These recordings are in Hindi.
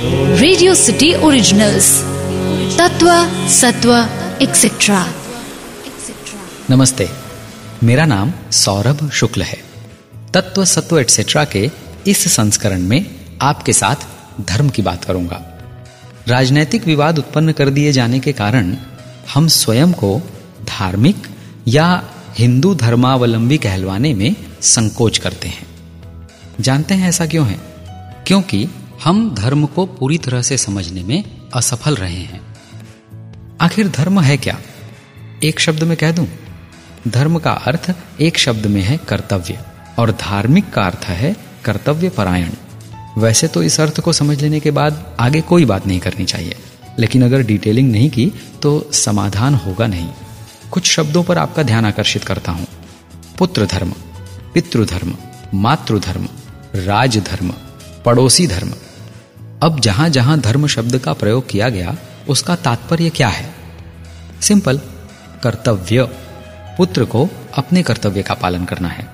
रेडियो सिटी ओरिजिनल्स तत्व सत्व एक्सेट्रा नमस्ते, मेरा नाम सौरभ शुक्ल है। तत्व, सत्व एटसेट्रा के इस संस्करण में आपके साथ धर्म की बात करूँगा। राजनैतिक विवाद उत्पन्न कर दिए जाने के कारण हम स्वयं को धार्मिक या हिंदू धर्मावलंबी कहलवाने में संकोच करते हैं। जानते हैं ऐसा क्यों है? क्योंकि हम धर्म को पूरी तरह से समझने में असफल रहे हैं। आखिर धर्म है क्या? एक शब्द में कह दूँ? धर्म का अर्थ एक शब्द में है कर्तव्य, और धार्मिक का अर्थ है कर्तव्य परायण। वैसे तो इस अर्थ को समझ लेने के बाद आगे कोई बात नहीं करनी चाहिए। लेकिन अगर डिटेलिंग नहीं की तो समाधान होगा नहीं। कुछ शब्दों पर आपका ध्यान आकर्षित करता हूँ। पुत्र धर्म पितृधर्म, मातृधर्म, राजधर्म, पड़ोसी धर्म अब जहाँ जहाँ धर्म शब्द का प्रयोग किया गया, उसका तात्पर्य क्या है? सिंपल, कर्तव्य। पुत्र को अपने कर्तव्य का पालन करना है।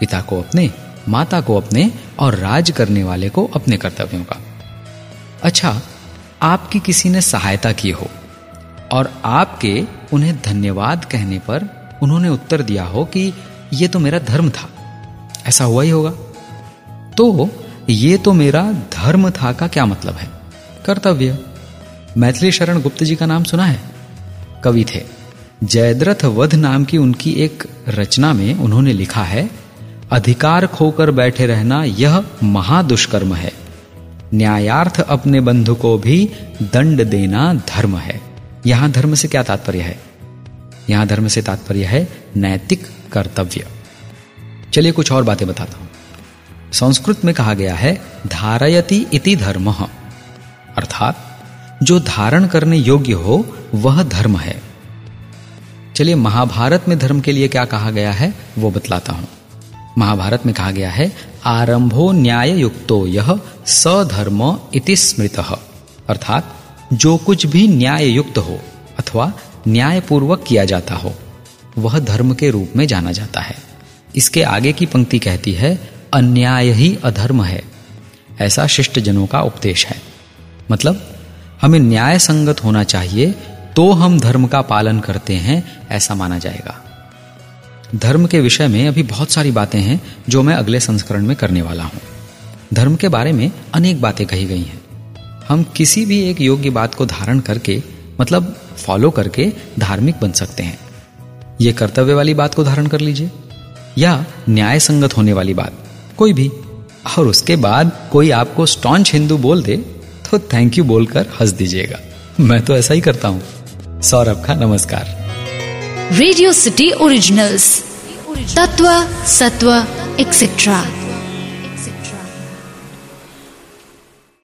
पिता को अपने, माता को अपने और राज करने वाले को अपने कर्तव्यों का। अच्छा आपकी किसी ने सहायता की हो और आपके उन्हें धन्यवाद कहने पर उन्होंने उत्तर दिया हो कि यह तो मेरा धर्म था। ऐसा हुआ ही होगा। तो ये तो मेरा धर्म था का क्या मतलब है? कर्तव्य। मैथिली शरण गुप्त जी का नाम सुना है? कवि थे। जयद्रथ वध नाम की उनकी एक रचना में उन्होंने लिखा है, अधिकार खोकर बैठे रहना यह महादुष्कर्म है। न्यायार्थ अपने बंधु को भी दंड देना धर्म है। यहाँ धर्म से क्या तात्पर्य है? यहाँ धर्म से तात्पर्य है नैतिक कर्तव्य। चलिए कुछ और बातें बताता हूँ। संस्कृत में कहा गया है, धारयति इति धर्म। अर्थात, जो धारण करने योग्य हो, वह धर्म है। चलिए, महाभारत में धर्म के लिए क्या कहा गया है, वो बतलाता हूँ। महाभारत में कहा गया है, आरंभो न्याय युक्तो यह सधर्म इति स्मृत। अर्थात, जो कुछ भी न्याय युक्त हो, अथवा न्यायपूर्वक किया जाता हो, वह धर्म के रूप में जाना जाता है। इसके आगे की पंक्ति कहती है अन्याय ही अधर्म है। ऐसा शिष्ट जनों का उपदेश है। मतलब हमें न्याय संगत होना चाहिए तो हम धर्म का पालन करते हैं, ऐसा माना जाएगा। धर्म के विषय में अभी बहुत सारी बातें हैं, जो मैं अगले संस्करण में करने वाला हूँ। धर्म के बारे में अनेक बातें कही गई हैं। हम किसी भी एक योग्य बात को धारण करके मतलब फॉलो करके धार्मिक बन सकते हैं। यह कर्तव्य वाली बात को धारण कर लीजिए, या न्याय संगत होने वाली बात। कोई भी। और उसके बाद कोई आपको स्टॉन्च हिंदू बोल दे तो थैंक यू बोलकर हंस दीजिएगा। मैं तो ऐसा ही करता हूँ। सौरभ का नमस्कार। रेडियो सिटी ओरिजिनल्स तत्व, सत्व एक्सेट्रा